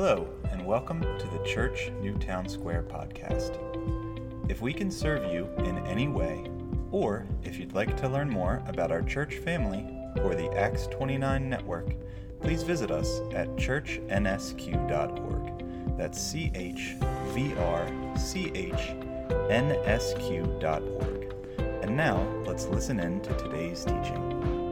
Hello, and welcome to the Church Newtown Square podcast. If we can serve you in any way, or if you'd like to learn more about our church family or the Acts 29 network, please visit us at churchnsq.org. That's C H V R C H N S Q.org. And now, let's listen in to today's teaching.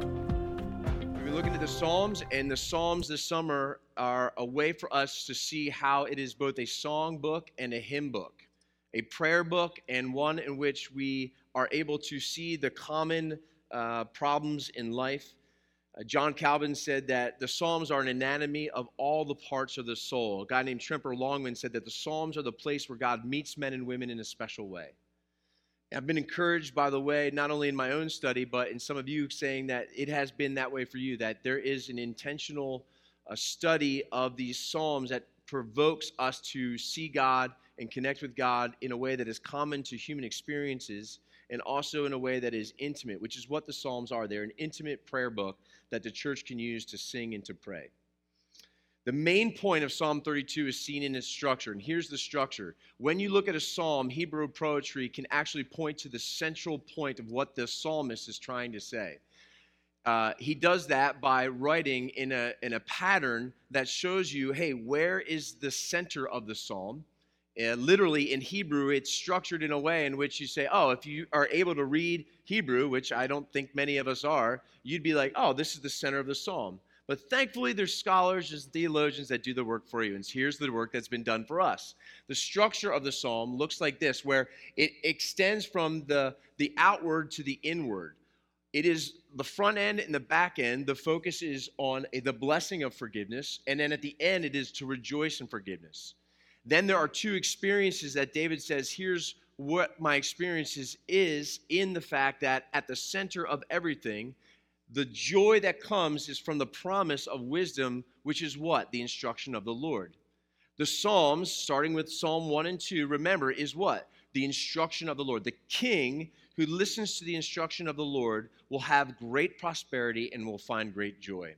The Psalms, and the Psalms this summer are a way for us to see how it is both a song book and a hymn book, a prayer book, and one in which we are able to see the common uh, problems in life. Uh, John Calvin said that the Psalms are an anatomy of all the parts of the soul. A guy named Tremper Longman said that the Psalms are the place where God meets men and women in a special way. I've been encouraged, by the way, not only in my own study, but in some of you saying that it has been that way for you, that there is an intentional uh, study of these Psalms that provokes us to see God and connect with God in a way that is common to human experiences and also in a way that is intimate, which is what the Psalms are. They're an intimate prayer book that the church can use to sing and to pray. The main point of Psalm 32 is seen in its structure, and here's the structure. When you look at a psalm, Hebrew poetry can actually point to the central point of what the psalmist is trying to say. Uh, he does that by writing in a, in a pattern that shows you hey, where is the center of the psalm? Uh, literally in Hebrew, it's structured in a way in which you say, oh, if you are able to read Hebrew, which I don't think many of us are, you'd be like, oh, this is the center of the psalm. But thankfully, there's scholars and theologians that do the work for you. And here's the work that's been done for us. The structure of the psalm looks like this, where it extends from the, the outward to the inward. It is the front end and the back end. The focus is on the blessing of forgiveness. And then at the end, it is to rejoice in forgiveness. Then there are two experiences that David says, here's what my experiences is in the fact that at the center of everything the joy that comes is from the promise of wisdom, which is what? The instruction of the Lord. The Psalms, starting with Psalm 1 and 2, remember, is what? The instruction of the Lord. The king who listens to the instruction of the Lord will have great prosperity and will find great joy.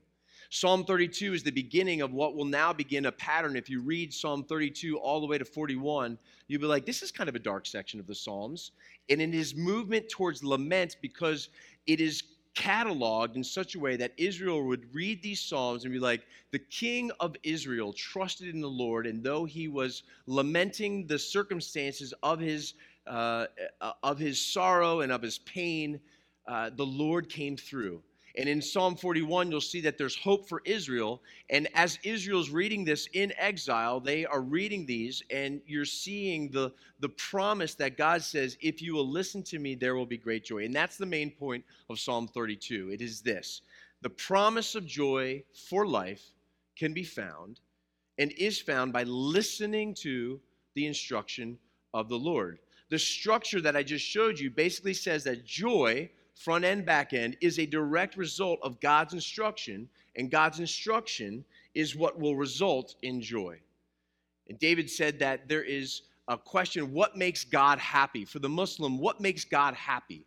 Psalm 32 is the beginning of what will now begin a pattern. If you read Psalm 32 all the way to 41, you'll be like, this is kind of a dark section of the Psalms. And in his movement towards lament, because it is cataloged in such a way that Israel would read these Psalms and be like, the king of Israel trusted in the Lord, and though he was lamenting the circumstances of his, uh, of his sorrow and of his pain, uh, the Lord came through. And in Psalm 41, you'll see that there's hope for Israel. And as Israel's reading this in exile, they are reading these, and you're seeing the, the promise that God says, if you will listen to me, there will be great joy. And that's the main point of Psalm 32. It is this the promise of joy for life can be found and is found by listening to the instruction of the Lord. The structure that I just showed you basically says that joy front end, back end, is a direct result of God's instruction, and God's instruction is what will result in joy. And David said that there is a question what makes God happy? For the Muslim, what makes God happy?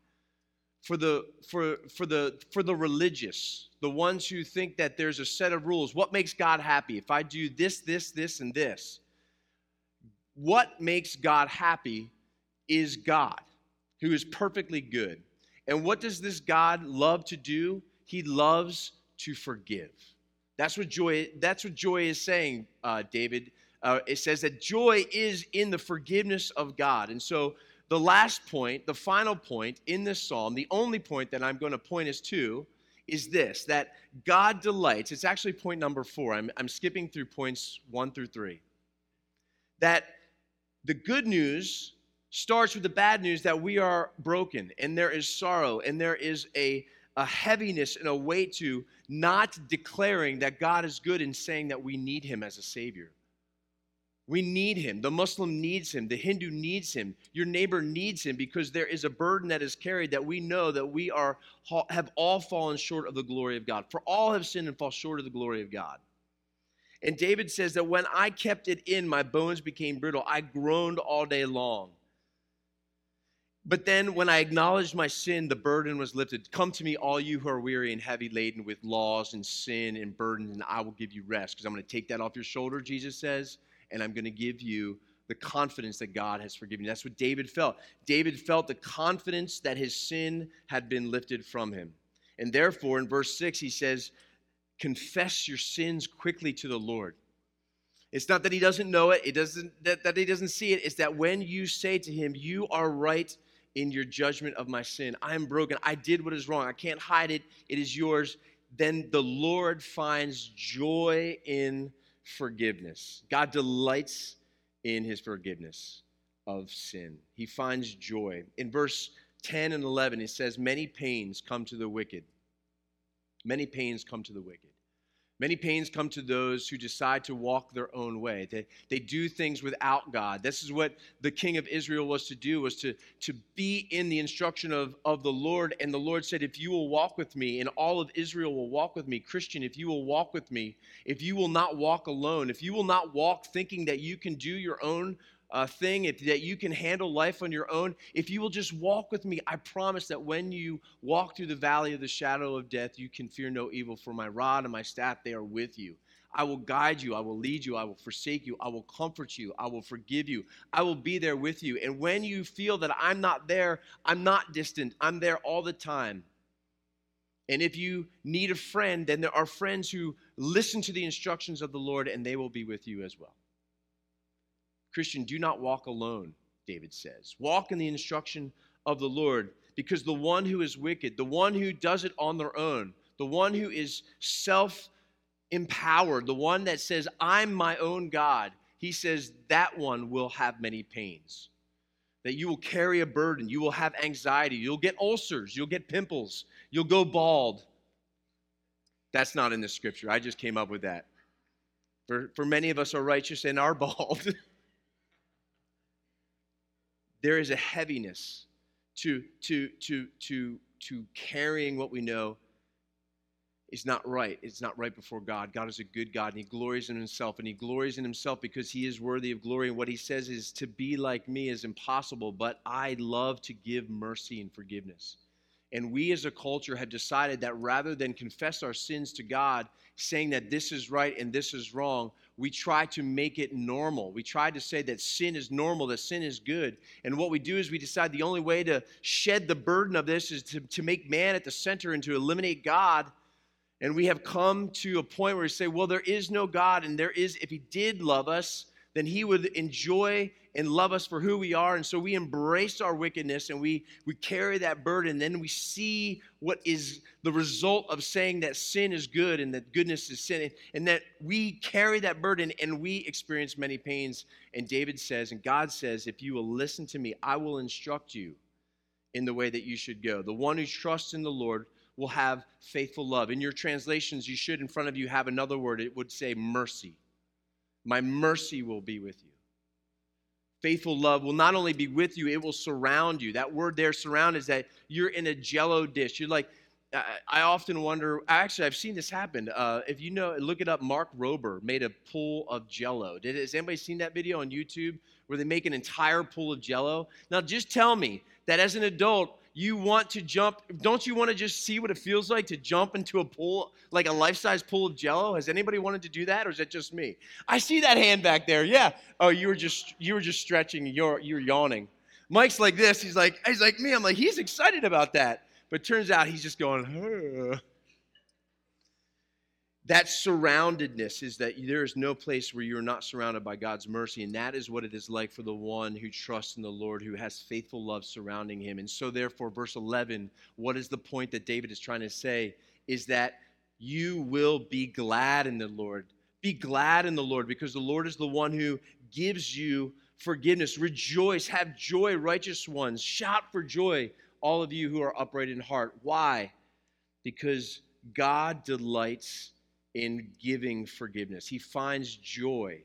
For the, for, for, the, for the religious, the ones who think that there's a set of rules, what makes God happy? If I do this, this, this, and this, what makes God happy is God, who is perfectly good. And what does this God love to do? He loves to forgive. That's what joy. That's what joy is saying, uh, David. Uh, it says that joy is in the forgiveness of God. And so, the last point, the final point in this psalm, the only point that I'm going to point us to, is this: that God delights. It's actually point number four. I'm, I'm skipping through points one through three. That the good news starts with the bad news that we are broken and there is sorrow and there is a, a heaviness and a weight to not declaring that God is good and saying that we need Him as a Savior. We need Him. The Muslim needs Him. The Hindu needs Him. Your neighbor needs Him because there is a burden that is carried that we know that we are have all fallen short of the glory of God. For all have sinned and fall short of the glory of God. And David says that when I kept it in, my bones became brittle. I groaned all day long. But then when I acknowledged my sin, the burden was lifted. Come to me, all you who are weary and heavy laden with laws and sin and burdens, and I will give you rest. Because I'm going to take that off your shoulder, Jesus says, and I'm going to give you the confidence that God has forgiven you. That's what David felt. David felt the confidence that his sin had been lifted from him. And therefore, in verse 6, he says, Confess your sins quickly to the Lord. It's not that he doesn't know it, it doesn't that, that he doesn't see it. It's that when you say to him, You are right in your judgment of my sin. I am broken. I did what is wrong. I can't hide it. It is yours. Then the Lord finds joy in forgiveness. God delights in his forgiveness of sin. He finds joy. In verse 10 and 11, it says, Many pains come to the wicked. Many pains come to the wicked. Many pains come to those who decide to walk their own way. They, they do things without God. This is what the king of Israel was to do, was to, to be in the instruction of, of the Lord. And the Lord said, if you will walk with me, and all of Israel will walk with me, Christian, if you will walk with me, if you will not walk alone, if you will not walk thinking that you can do your own uh, thing, if, that you can handle life on your own, if you will just walk with me, I promise that when you walk through the valley of the shadow of death, you can fear no evil, for my rod and my staff, they are with you. I will guide you. I will lead you. I will forsake you. I will comfort you. I will forgive you. I will be there with you. And when you feel that I'm not there, I'm not distant. I'm there all the time. And if you need a friend, then there are friends who listen to the instructions of the Lord and they will be with you as well. Christian, do not walk alone, David says. Walk in the instruction of the Lord, because the one who is wicked, the one who does it on their own, the one who is self empowered, the one that says, I'm my own God, he says that one will have many pains. That you will carry a burden, you will have anxiety, you'll get ulcers, you'll get pimples, you'll go bald. That's not in the scripture. I just came up with that. For, for many of us are righteous and are bald. There is a heaviness to, to, to, to, to carrying what we know is not right. It's not right before God. God is a good God, and He glories in Himself, and He glories in Himself because He is worthy of glory. And what He says is, to be like me is impossible, but I love to give mercy and forgiveness. And we as a culture have decided that rather than confess our sins to God, saying that this is right and this is wrong, we try to make it normal. We try to say that sin is normal, that sin is good. And what we do is we decide the only way to shed the burden of this is to, to make man at the center and to eliminate God. And we have come to a point where we say, well, there is no God, and there is, if He did love us, then He would enjoy and love us for who we are. And so we embrace our wickedness and we, we carry that burden. Then we see what is the result of saying that sin is good and that goodness is sin, and that we carry that burden and we experience many pains. And David says, and God says, if you will listen to me, I will instruct you in the way that you should go. The one who trusts in the Lord will have faithful love. In your translations, you should in front of you have another word. It would say mercy. My mercy will be with you faithful love will not only be with you, it will surround you. That word there, surround, is that you're in a jello dish. You're like, I often wonder, actually, I've seen this happen. Uh, if you know, look it up, Mark Rober made a pool of jello. Did, has anybody seen that video on YouTube where they make an entire pool of jello? Now, just tell me that as an adult, you want to jump, don't you want to just see what it feels like to jump into a pool, like a life size pool of jello? Has anybody wanted to do that, or is that just me? I see that hand back there. Yeah. Oh, you were just you were just stretching, you're you're yawning. Mike's like this, he's like, he's like me. I'm like, he's excited about that. But turns out he's just going, that surroundedness is that there is no place where you're not surrounded by God's mercy. And that is what it is like for the one who trusts in the Lord, who has faithful love surrounding him. And so, therefore, verse 11, what is the point that David is trying to say? Is that you will be glad in the Lord. Be glad in the Lord because the Lord is the one who gives you forgiveness. Rejoice, have joy, righteous ones. Shout for joy, all of you who are upright in heart. Why? Because God delights in giving forgiveness. He finds joy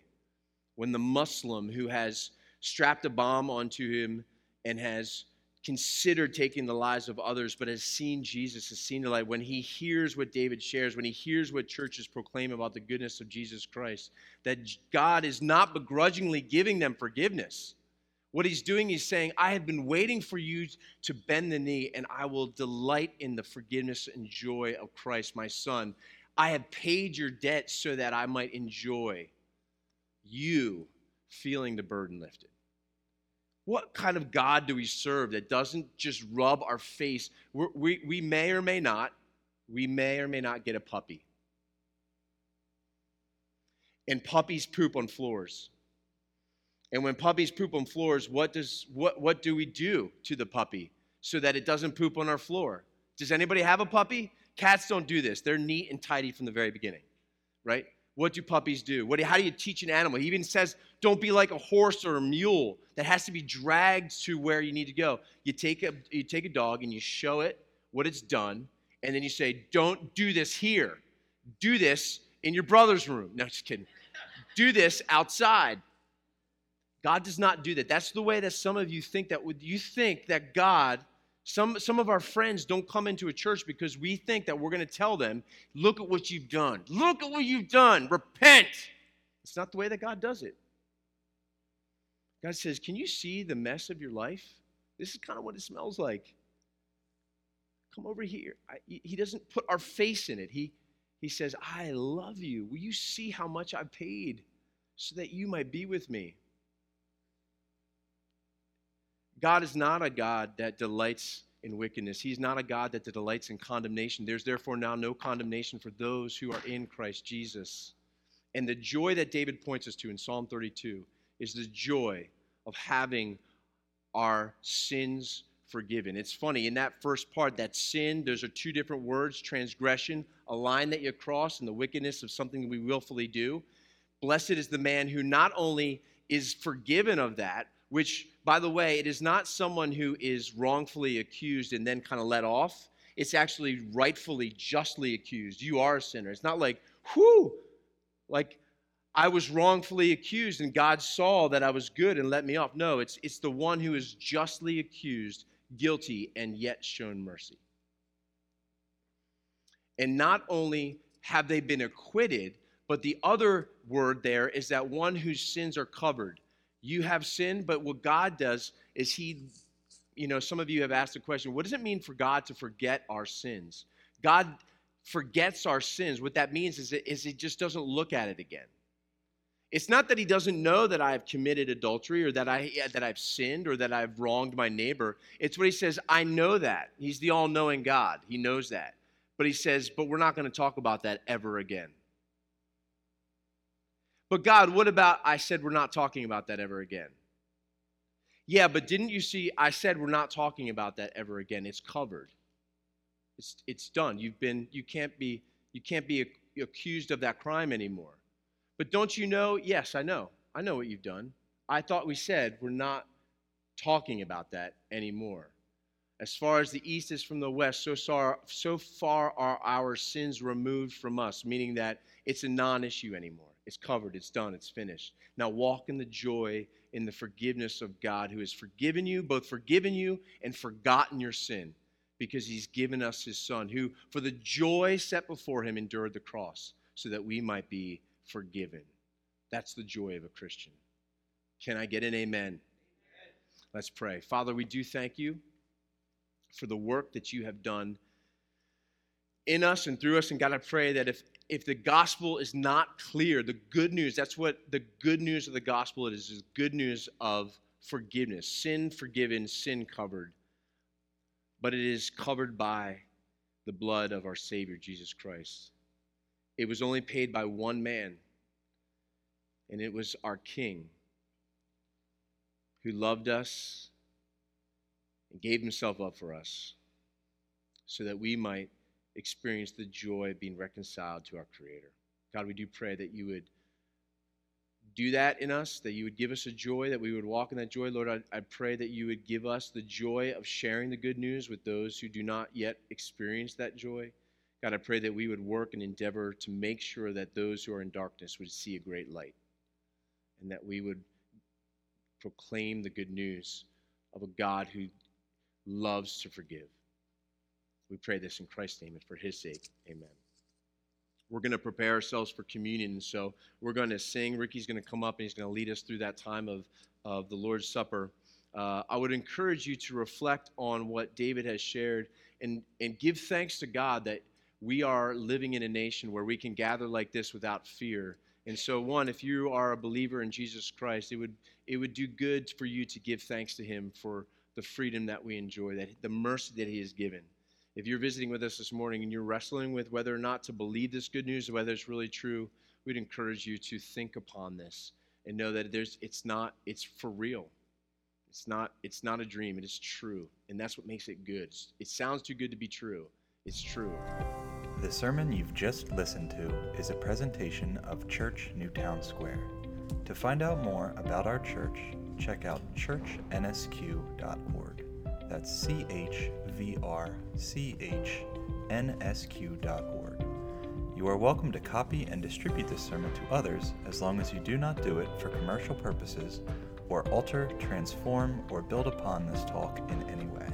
when the Muslim who has strapped a bomb onto him and has considered taking the lives of others, but has seen Jesus, has seen the light, when he hears what David shares, when he hears what churches proclaim about the goodness of Jesus Christ, that God is not begrudgingly giving them forgiveness. What he's doing, he's saying, I have been waiting for you to bend the knee, and I will delight in the forgiveness and joy of Christ, my son. I have paid your debt so that I might enjoy you feeling the burden lifted. What kind of God do we serve that doesn't just rub our face? We're, we we may or may not, we may or may not get a puppy. And puppies poop on floors. And when puppies poop on floors, what, does, what, what do we do to the puppy so that it doesn't poop on our floor? Does anybody have a puppy? Cats don't do this. They're neat and tidy from the very beginning, right? What do puppies do? What, how do you teach an animal? He even says, don't be like a horse or a mule that has to be dragged to where you need to go. You take a, you take a dog and you show it what it's done, and then you say, don't do this here. Do this in your brother's room. No, just kidding. Do this outside. God does not do that. That's the way that some of you think that would you think that God some some of our friends don't come into a church because we think that we're going to tell them, "Look at what you've done. Look at what you've done. Repent." It's not the way that God does it. God says, "Can you see the mess of your life? This is kind of what it smells like. Come over here." I, he doesn't put our face in it. He he says, "I love you. Will you see how much I've paid so that you might be with me?" God is not a God that delights in wickedness. He's not a God that delights in condemnation. There's therefore now no condemnation for those who are in Christ Jesus. And the joy that David points us to in Psalm 32 is the joy of having our sins forgiven. It's funny, in that first part, that sin, those are two different words transgression, a line that you cross, and the wickedness of something we willfully do. Blessed is the man who not only is forgiven of that, which, by the way, it is not someone who is wrongfully accused and then kind of let off. It's actually rightfully, justly accused. You are a sinner. It's not like, whew, like I was wrongfully accused and God saw that I was good and let me off. No, it's, it's the one who is justly accused, guilty, and yet shown mercy. And not only have they been acquitted, but the other word there is that one whose sins are covered you have sinned, but what God does is He, you know, some of you have asked the question what does it mean for God to forget our sins? God forgets our sins. What that means is, it, is He just doesn't look at it again. It's not that He doesn't know that I have committed adultery or that, I, that I've sinned or that I've wronged my neighbor. It's what He says, I know that. He's the all knowing God, He knows that. But He says, but we're not going to talk about that ever again. But God, what about I said we're not talking about that ever again? Yeah, but didn't you see I said we're not talking about that ever again? It's covered. It's it's done. You've been you can't be you can't be accused of that crime anymore. But don't you know? Yes, I know. I know what you've done. I thought we said we're not talking about that anymore. As far as the east is from the west, so far, so far are our sins removed from us, meaning that it's a non issue anymore. It's covered, it's done, it's finished. Now walk in the joy, in the forgiveness of God who has forgiven you, both forgiven you and forgotten your sin, because he's given us his son, who for the joy set before him endured the cross, so that we might be forgiven. That's the joy of a Christian. Can I get an amen? amen? Let's pray. Father, we do thank you for the work that you have done in us and through us. And God, I pray that if if the gospel is not clear, the good news, that's what the good news of the gospel is, is good news of forgiveness. Sin forgiven, sin covered. But it is covered by the blood of our Savior, Jesus Christ. It was only paid by one man, and it was our King who loved us and gave himself up for us so that we might experience the joy of being reconciled to our Creator. God, we do pray that you would do that in us, that you would give us a joy, that we would walk in that joy. Lord, I, I, pray that you would give us the joy of sharing the good news with those who do not yet experience that joy. God, I pray that we would work and endeavor to make sure that those who are in darkness would see a great light and that we would proclaim the good news of a God who loves to forgive. We pray this in Christ's name and for his sake. Amen. We're going to prepare ourselves for communion. So we're going to sing. Ricky's going to come up and he's going to lead us through that time of, of the Lord's Supper. uh, I would encourage you to reflect on what David has shared and, and give thanks to God that we are living in a nation where we can gather like this without fear. And so, one, if you are a believer in Jesus Christ, it would, it would do good for you to give thanks to Him for the freedom that we enjoy, that the mercy that He has given. If you're visiting with us this morning and you're wrestling with whether or not to believe this good news, whether it's really true, we'd encourage you to think upon this and know that there's it's not it's for real. It's not it's not a dream, it is true. And that's what makes it good. It sounds too good to be true. It's true. The sermon you've just listened to is a presentation of Church Newtown Square. To find out more about our church, check out churchnsq.org. That's C H V R C H N S Q.org. You are welcome to copy and distribute this sermon to others as long as you do not do it for commercial purposes or alter, transform, or build upon this talk in any way.